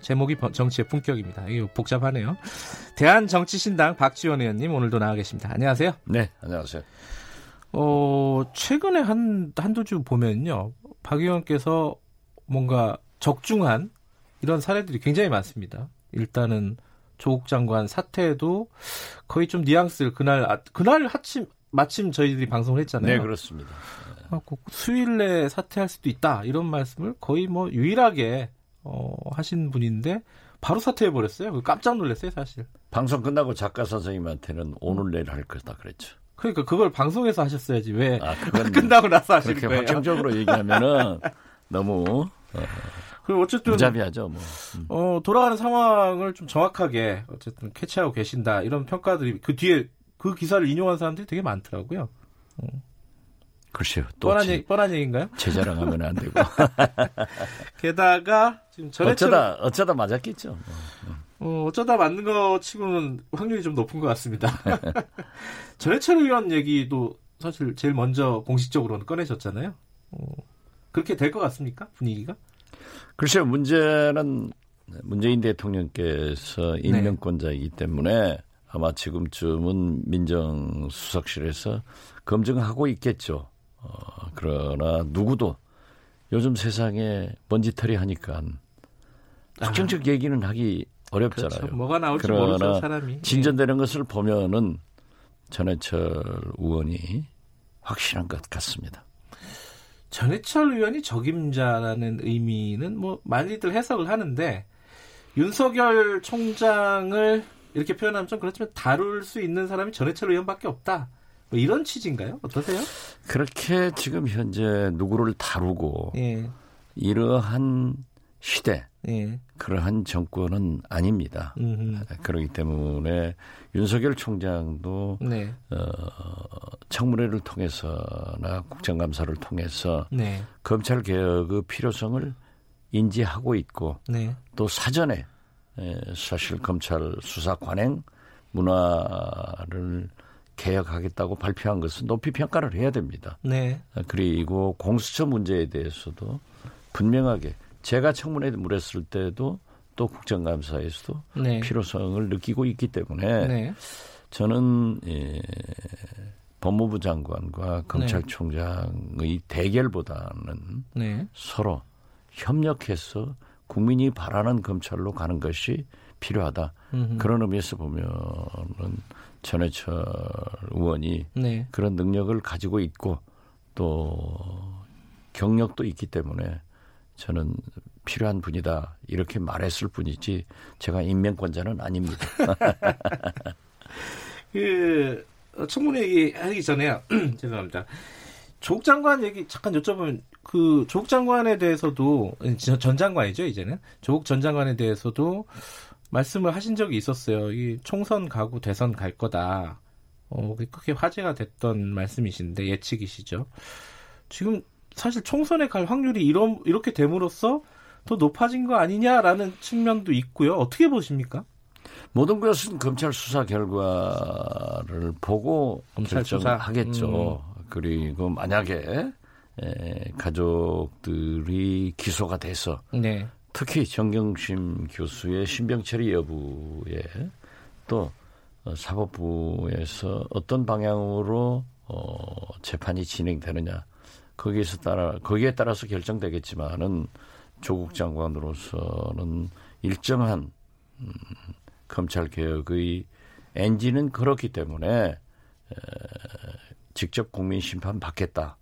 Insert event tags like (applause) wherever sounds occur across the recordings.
제목이 정치의 품격입니다. 이거 복잡하네요. 대한정치신당 박지원 의원님 오늘도 나와 계십니다. 안녕하세요. 네, 안녕하세요. 어, 최근에 한, 한두 주 보면요. 박 의원께서 뭔가 적중한 이런 사례들이 굉장히 많습니다. 일단은 조국 장관 사태에도 거의 좀 뉘앙스를 그날, 아, 그날 하침, 마침 저희들이 방송을 했잖아요. 네, 그렇습니다. 수일 내에 사퇴할 수도 있다 이런 말씀을 거의 뭐 유일하게 어, 하신 분인데 바로 사퇴해 버렸어요. 깜짝 놀랐어요, 사실. 방송 끝나고 작가 선생님한테는 오늘 내일 할 거다 그랬죠. 그러니까 그걸 방송에서 하셨어야지 왜 아, (laughs) 그건 끝나고 나서 하신 그렇게 거예요? 확정적으로 얘기하면은 (laughs) 너무 어, 그리고 어쨌든 무자비하죠. 뭐. 음. 어, 돌아가는 상황을 좀 정확하게 어쨌든 캐치하고 계신다 이런 평가들이 그 뒤에 그 기사를 인용한 사람들이 되게 많더라고요. 글쎄요. 또 뻔한 제, 얘기, 뻔한 얘기인가요? 제 자랑하면 안 되고. (laughs) 게다가 지금 전해처럼 어쩌다 어쩌다 맞았겠죠. 뭐. 어, 어쩌다 맞는 거 치고는 확률이 좀 높은 것 같습니다. (laughs) 전해철 의원 얘기도 사실 제일 먼저 공식적으로는 꺼내셨잖아요. 어, 그렇게 될 것 같습니까? 분위기가? 글쎄요. 문제는 문재인 대통령께서 네. 임명권자이기 때문에 아마 지금쯤은 민정수석실에서 검증하고 있겠죠. 어, 그러나 누구도 요즘 세상에 먼지털이 하니까 확정적 얘기는 하기 어렵잖아요. 아. 그렇죠. 뭐가 나올지 모르죠, 사람이. 진전되는 것을 보면은 전해철 의원이 확실한 것 같습니다. 전해철 의원이 적임자라는 의미는 뭐 많이들 해석을 하는데 윤석열 총장을 이렇게 표현하면 좀 그렇지만 다룰 수 있는 사람이 전해철 의원밖에 없다. 뭐 이런 취지인가요? 어떠세요? 그렇게 지금 현재 누구를 다루고 예, 이러한 시대, 예. 그러한 정권은 아닙니다. 음흠. 그렇기 때문에 윤석열 총장도 네, 어, 청문회를 통해서나 국정감사를 통해서 네, 검찰 개혁의 필요성을 인지하고 있고 네, 또 사전에 에, 사실 검찰 수사 관행 문화를 개혁하겠다고 발표한 것은 높이 평가를 해야 됩니다. 네, 그리고 공수처 문제에 대해서도 분명하게 제가 청문회에 물었을 때도 또 국정감사에서도 네. 필요성을 느끼고 있기 때문에 네. 저는 예, 법무부 장관과 검찰총장의 대결보다는 네. 서로 협력해서 국민이 바라는 검찰로 가는 것이 필요하다. 음흠. 그런 의미에서 보면은 전해철 의원이 네. 그런 능력을 가지고 있고 또 경력도 있기 때문에 저는 필요한 분이다 이렇게 말했을 뿐이지 제가 임명권자는 아닙니다. (laughs) 그 어, 청문회 얘기하기 전에요. (clears throat) 죄송합니다. 조국 장관 얘기 잠깐 여쭤보면 그 조국 장관에 대해서도 전- 전 장관이죠 이제는 조국 전 장관에 대해서도 말씀을 하신 적이 있었어요. 이 총선 가고 대선 갈 거다. 어, 그게 화제가 됐던 말씀이신데 예측이시죠. 지금 사실 총선에 갈 확률이 이런 이렇게 됨으로써 더 높아진 거 아니냐라는 측면도 있고요. 어떻게 보십니까? 모든 것은 검찰 수사 결과를 보고 검찰 수사. 결정하겠죠. 그리고 만약에 에, 가족들이 기소가 돼서 네. 특히 정경심 교수의 신병 처리 여부에 또 어, 사법부에서 어떤 방향으로 어, 재판이 진행되느냐. 거기에서 따라 거기에 따라서 결정되겠지만은 조국 장관으로서는 일정한 음, 검찰 개혁의 엔진은 그렇기 때문에 에, 직접 국민 심판 받겠다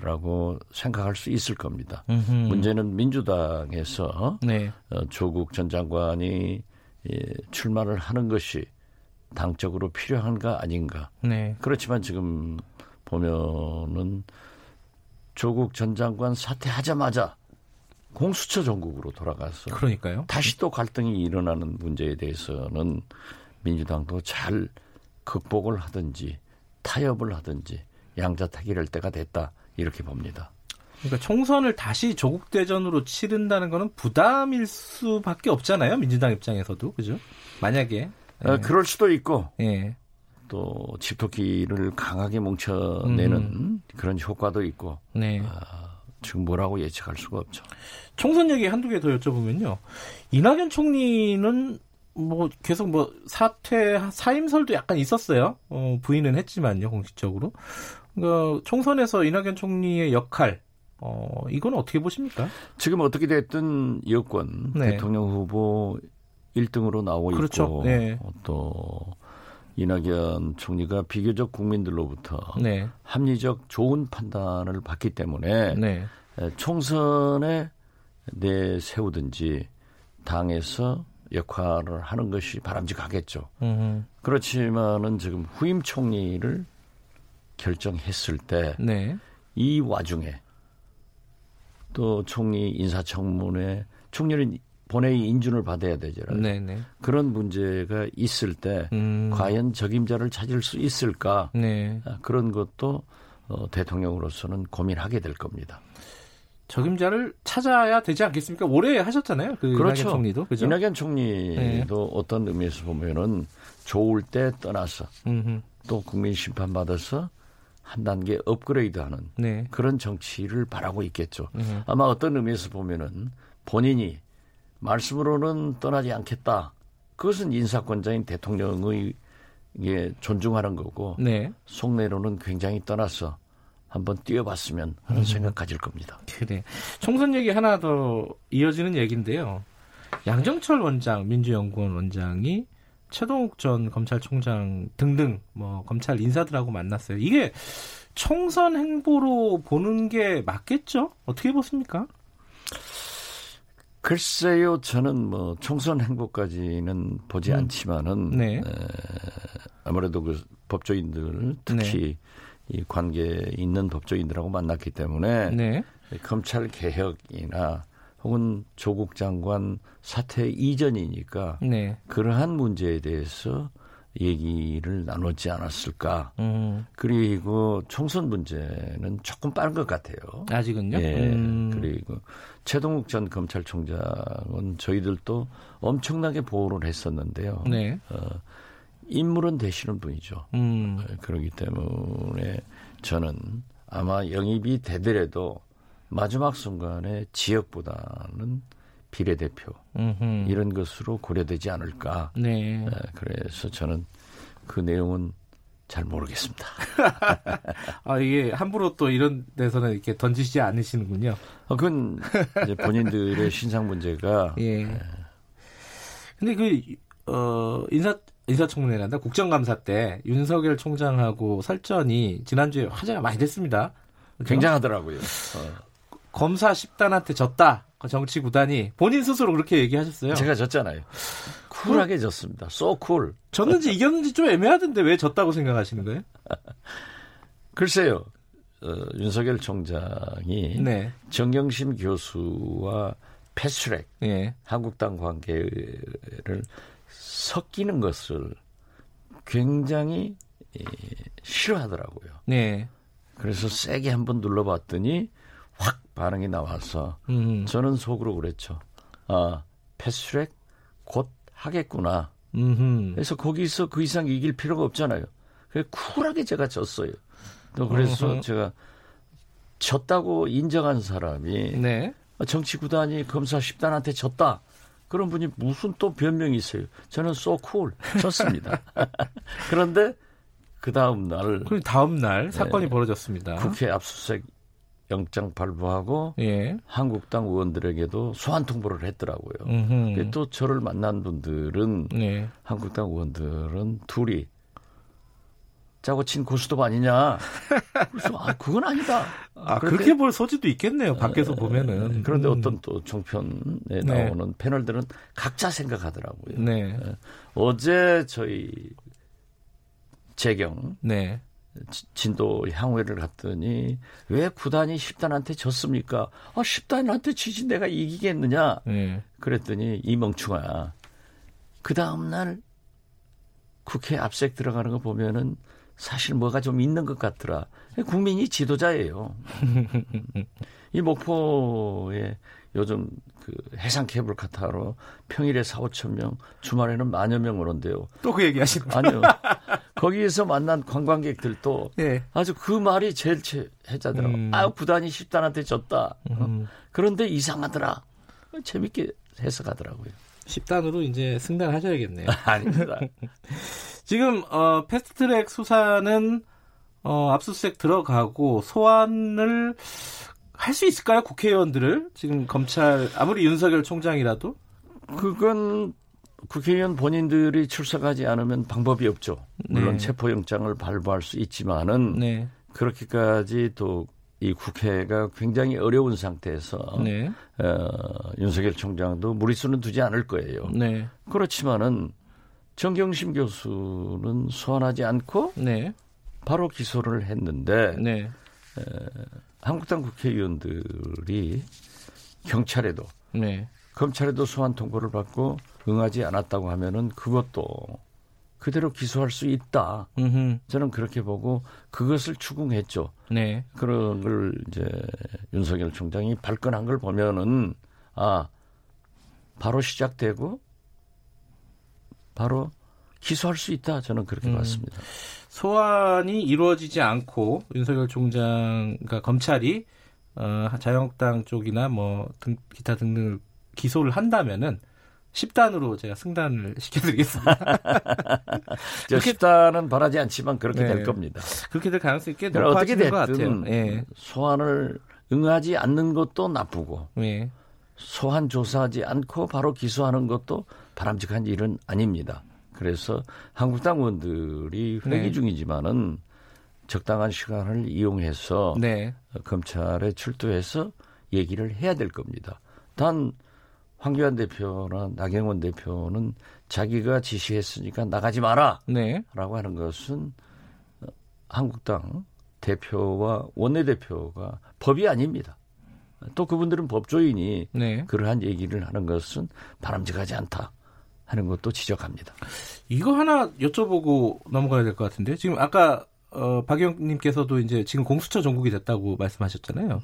라고 생각할 수 있을 겁니다. 음흠. 문제는 민주당에서 네. 어, 조국 전 장관이 예, 출마를 하는 것이 당적으로 필요한가 아닌가. 네. 그렇지만 지금 보면은 조국 전 장관 사퇴하자마자 공수처 전국으로 돌아가서 그러니까요. 다시 또 갈등이 일어나는 문제에 대해서는 민주당도 잘 극복을 하든지 타협을 하든지 양자택일할 때가 됐다 이렇게 봅니다. 그러니까 총선을 다시 조국 대전으로 치른다는 거는 부담일 수밖에 없잖아요. 민주당 입장에서도 그죠? 만약에 어, 그럴 수도 있고 예. 또 집토끼를 강하게 뭉쳐내는 음. 그런 효과도 있고 네. 아, 지금 뭐라고 예측할 수가 없죠. 총선 얘기 한두 개 더 여쭤보면요. 이낙연 총리는 뭐 계속 뭐 사퇴 사임설도 약간 있었어요. 어, 부인은 했지만요 공식적으로. 그러니까 총선에서 이낙연 총리의 역할 어, 이건 어떻게 보십니까? 지금 어떻게 됐든 여권 네. 대통령 후보 1등으로 나오고 그렇죠. 있고 네. 어, 또 이낙연 총리가 비교적 국민들로부터 네. 합리적 좋은 판단을 받기 때문에 네. 에, 총선에 내세우든지 당에서 역할을 하는 것이 바람직하겠죠. 음, 그렇지만은 지금 후임 총리를 결정했을 때이 네. 와중에 또 총리 인사청문회 총리는 본회의 인준을 받아야 되잖아요. 네, 네. 그런 문제가 있을 때 음, 과연 적임자를 찾을 수 있을까 네. 아, 그런 것도 어, 대통령으로서는 고민하게 될 겁니다. 적임자를 찾아야 되지 않겠습니까? 올해 하셨잖아요. 그 그렇죠. 이낙연 총리도 그죠? 이낙연 총리도 어떤 의미에서 보면은 좋을 때 떠나서 음흠. 또 국민 심판 받아서 한 단계 업그레이드하는 네. 그런 정치를 바라고 있겠죠. 음. 아마 어떤 의미에서 보면은 본인이 말씀으로는 떠나지 않겠다. 그것은 인사권자인 대통령의 게 존중하는 거고 네. 속내로는 굉장히 떠나서 한번 뛰어봤으면 하는 생각 가질 겁니다. 그래. 총선 얘기 하나 더 이어지는 얘기인데요. 양정철 원장, 민주연구원 원장이 최동욱 전 검찰총장 등등 뭐 검찰 인사들하고 만났어요. 이게 총선 행보로 보는 게 맞겠죠? 어떻게 보십니까? 글쎄요, 저는 뭐 총선 행보까지는 보지 음. 않지만은 네. 에, 아무래도 그 법조인들 특히 이 관계 있는 법조인들하고 만났기 때문에 네. 검찰 개혁이나 혹은 조국 장관 사퇴 이전이니까 네. 그러한 문제에 대해서 얘기를 나눴지 않았을까. 음, 그리고 총선 문제는 조금 빠른 것 같아요. 아직은요? 예. 음, 그리고 최동욱 전 검찰총장은 저희들도 엄청나게 보호를 했었는데요. 네. 어, 인물은 되시는 분이죠. 음, 그렇기 때문에 저는 아마 영입이 되더라도 마지막 순간에 지역보다는 비례대표 음흠. 이런 것으로 고려되지 않을까. 네. 에, 그래서 저는 그 내용은 잘 모르겠습니다. (laughs) 아, 이게 함부로 또 이런 데서는 이렇게 던지지 않으시는군요. 어, 그건 이제 본인들의 (laughs) 신상 문제가 예. 근데 그, 어, 인사, 인사청문회란다 국정감사 때 윤석열 총장하고 설전이 지난주에 화제가 많이 됐습니다. 그죠? 굉장하더라고요. 어, 검사 10단한테 졌다. 그 정치 구단이 본인 스스로 그렇게 얘기하셨어요. 제가 졌잖아요. 쿨하게 졌습니다. so cool. 졌는지 이겼는지 좀 애매하던데 왜 졌다고 생각하시는 거예요? (laughs) 글쎄요. 어, 윤석열 총장이 네. 정경심 교수와 패스트랙 예. 한국당 관계를 섞이는 것을 굉장히 예, 싫어하더라고요. 네. 그래서 세게 한번 눌러봤더니 확 반응이 나와서 음. 저는 속으로 그랬죠. 아, 패스트랙 곧 하겠구나. 음. 그래서 거기서 그 이상 이길 필요가 없잖아요. 그래서 쿨하게 제가 졌어요. 또 그래서 어허. 제가 졌다고 인정한 사람이 네. 정치 구단이 검사 10단한테 졌다. 그런 분이 무슨 또 변명이 있어요. 저는 so cool 졌습니다. (laughs) 그런데 그 다음 날 그리고 다음 날 사건이 네. 벌어졌습니다. 국회 압수수색 영장 발부하고 예. 한국당 의원들에게도 소환 통보를 했더라고요. 근데 또 저를 만난 분들은 네. 한국당 의원들은 둘이 짜고 친 고스톱 아니냐. 그래서 아 그건 아니다. 아, 그런데- 그렇게 볼 소지도 있겠네요. 밖에서 보면은. 그런데 음. 어떤 또 종편에 네. 나오는 패널들은 각자 생각하더라고요. 네. 어제 저희 재경 네. 진도 향후회를 갔더니 왜 구단이 10단한테 졌습니까? 아, 10단한테 지지 내가 이기겠느냐? 네. 그랬더니 이 멍충아. 그 다음날 국회 압색 들어가는 거 보면은 사실 뭐가 좀 있는 것 같더라. 국민이 지도자예요. 이 목포에 요즘 그 해상 케이블 카타로 평일에 4, 5천 명, 주말에는 만여 명 오는데요. 또 그 얘기 하시는 아니요. 거기에서 만난 관광객들도 네. 아주 그 말이 제일 해자더라고. 음. 아, 구단이 10단한테 졌다. 어. 음. 그런데 이상하더라. 재밌게 해석하더라고요. 10단으로 이제 승단하셔야겠네요. (laughs) 아닙니다. (laughs) 지금 어, 패스트트랙 수사는 어, 압수수색 들어가고 소환을 할 수 있을까요? 국회의원들을 지금 검찰 아무리 윤석열 총장이라도 그건 국회의원 본인들이 출석하지 않으면 방법이 없죠. 물론 네. 체포영장을 발부할 수 있지만은 네, 그렇게까지 또 이 국회가 굉장히 어려운 상태에서 네, 어, 윤석열 총장도 무리수는 두지 않을 거예요. 네, 그렇지만은 정경심 교수는 소환하지 않고 네, 바로 기소를 했는데 네, 한국당 국회의원들이 경찰에도 네, 검찰에도 소환 통보를 받고 응하지 않았다고 하면은 그것도 그대로 기소할 수 있다. 음흠, 저는 그렇게 보고 그것을 추궁했죠. 네, 그런 걸 이제 윤석열 총장이 발끈한 걸 보면은 아 바로 시작되고 바로 기소할 수 있다. 저는 그렇게 음. 봤습니다. 소환이 이루어지지 않고 윤석열 총장, 그러니까 검찰이 어, 자유한국당 쪽이나 뭐 등, 기타 등등을 기소를 한다면은 10단으로 제가 승단을 (laughs) 시켜드리겠습니다. (laughs) 저 식단은 바라지 않지만 그렇게 네. 될 겁니다. 그렇게 될 가능성이 꽤 높아지는 것 같아요. 예, 소환을 응하지 않는 것도 나쁘고 예, 소환 조사하지 않고 바로 기소하는 것도 바람직한 일은 아닙니다. 그래서 한국당 의원들이 회기 네. 중이지만은 적당한 시간을 이용해서 네, 검찰에 출두해서 얘기를 해야 될 겁니다. 단 황교안 대표나 나경원 대표는 자기가 지시했으니까 나가지 마라 네, 라고 하는 것은 어, 한국당 대표와 원내대표가 법이 아닙니다. 또 그분들은 법조인이 네. 그러한 얘기를 하는 것은 바람직하지 않다 하는 것도 지적합니다. 이거 하나 여쭤보고 넘어가야 될 것 같은데 지금 아까 어, 박영님께서도 이제 지금 공수처 전국이 됐다고 말씀하셨잖아요.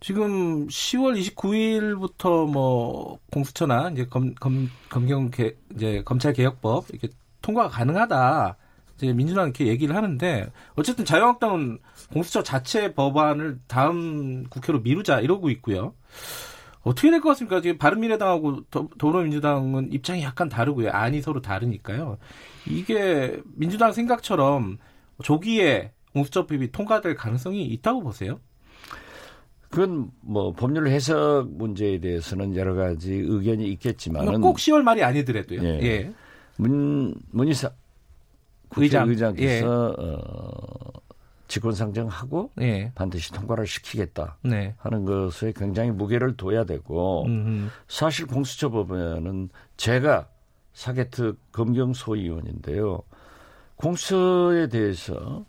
지금 10월 29일부터 뭐 공수처나 이제 검, 검, 검경 개, 이제 검찰 개혁법 이렇게 통과가 가능하다. 이제 민주당 이렇게 얘기를 하는데 어쨌든 자유한국당은 공수처 자체 법안을 다음 국회로 미루자 이러고 있고요. 어떻게 될 것 같습니까? 지금 바른미래당하고 더- 더불어민주당은 입장이 약간 다르고요. 안이 서로 다르니까요. 이게 민주당 생각처럼 조기에 공수처법이 통과될 가능성이 있다고 보세요? 그건 뭐 법률 해석 문제에 대해서는 여러 가지 의견이 있겠지만은 꼭 10월 말이 아니더라도요. 예. 예. 문 문희사 의장. 국회의장께서 어, 직권 상정하고 예. 반드시 통과를 시키겠다 네. 하는 것에 굉장히 무게를 둬야 되고 음, 사실 공수처법에는 제가 사개특 검경 소위원인데요. 공수처에 대해서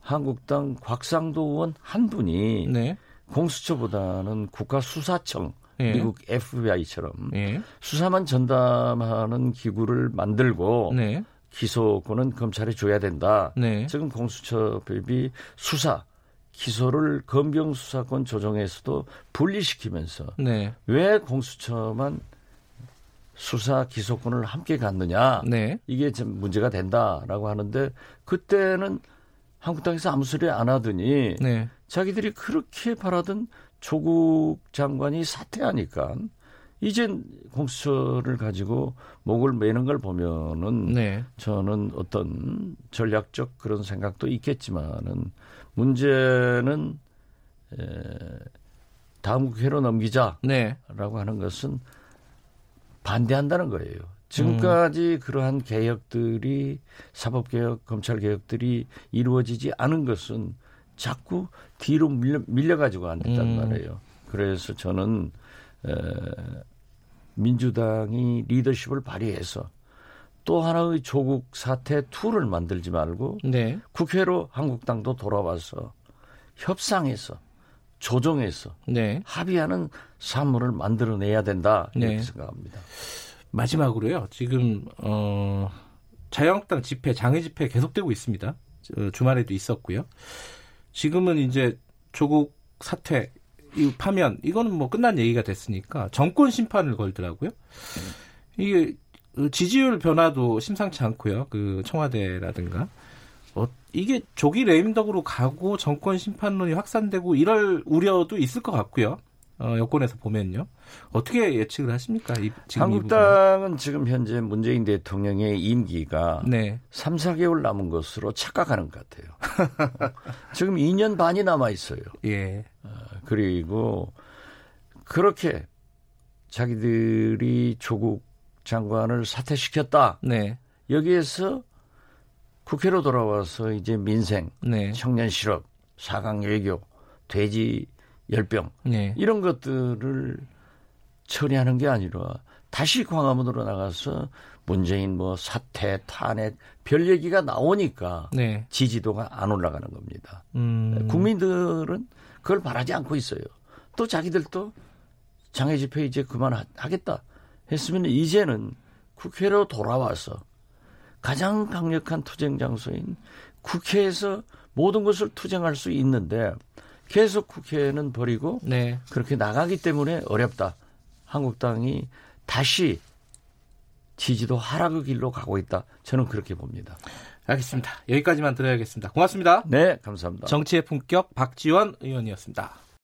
한국당 곽상도 의원 한 분이 네. 공수처보다는 국가수사청 예. 미국 FBI처럼 예. 수사만 전담하는 기구를 만들고 네. 기소권은 검찰에 줘야 된다. 네. 지금 공수처법이 수사, 기소를 검경 수사권 조정에서도 분리시키면서 네. 왜 공수처만 수사 기소권을 함께 갖느냐 네. 이게 좀 문제가 된다라고 하는데 그때는 한국당에서 아무 소리 안 하더니 네. 자기들이 그렇게 바라던 조국 장관이 사퇴하니까 이젠 공수처를 가지고 목을 매는 걸 보면은 네. 저는 어떤 전략적 그런 생각도 있겠지만은 문제는 에, 다음 국회로 넘기자라고 네. 하는 것은 반대한다는 거예요. 지금까지 그러한 개혁들이 사법개혁, 검찰개혁들이 이루어지지 않은 것은 자꾸 뒤로 밀려, 밀려가지고 안 됐단 음. 말이에요. 그래서 저는 에, 민주당이 리더십을 발휘해서 또 하나의 조국 사태 2를 만들지 말고 네. 국회로 한국당도 돌아와서 협상해서 조정해서 네. 합의하는 사물을 만들어내야 된다 이렇게 네. 생각합니다. 마지막으로요. 지금 어 자유한국당 집회 장애 집회 계속되고 있습니다. 어, 주말에도 있었고요. 지금은 이제 조국 사퇴 이 파면 이거는 뭐 끝난 얘기가 됐으니까 정권 심판을 걸더라고요. 이게 어, 지지율 변화도 심상치 않고요. 그 청와대라든가 어, 이게 조기 레임덕으로 가고 정권 심판론이 확산되고 이럴 우려도 있을 것 같고요. 어, 여권에서 보면요. 어떻게 예측을 하십니까? 이, 지금 이 한국당은 지금 현재 문재인 대통령의 임기가? 네. 3, 4개월 남은 것으로 착각하는 것 같아요. (laughs) 지금 2년 반이 남아 있어요. 예. 그리고 그렇게 자기들이 조국 장관을 사퇴시켰다. 네. 여기에서 국회로 돌아와서 이제 민생, 네. 청년 실업, 사강 외교, 돼지 열병 네. 이런 것들을 처리하는 게 아니라 다시 광화문으로 나가서 문재인 뭐 사퇴, 탄핵 별 얘기가 나오니까 네. 지지도가 안 올라가는 겁니다. 음. 국민들은 그걸 바라지 않고 있어요. 또 자기들도 장애 집회 이제 그만하겠다 했으면 이제는 국회로 돌아와서 가장 강력한 투쟁 장소인 국회에서 모든 것을 투쟁할 수 있는데 계속 국회는 버리고 네. 그렇게 나가기 때문에 어렵다. 한국당이 다시 지지도 하락의 길로 가고 있다. 저는 그렇게 봅니다. 알겠습니다. 여기까지만 들어야겠습니다. 고맙습니다. 네, 감사합니다. 정치의 품격 박지원 의원이었습니다.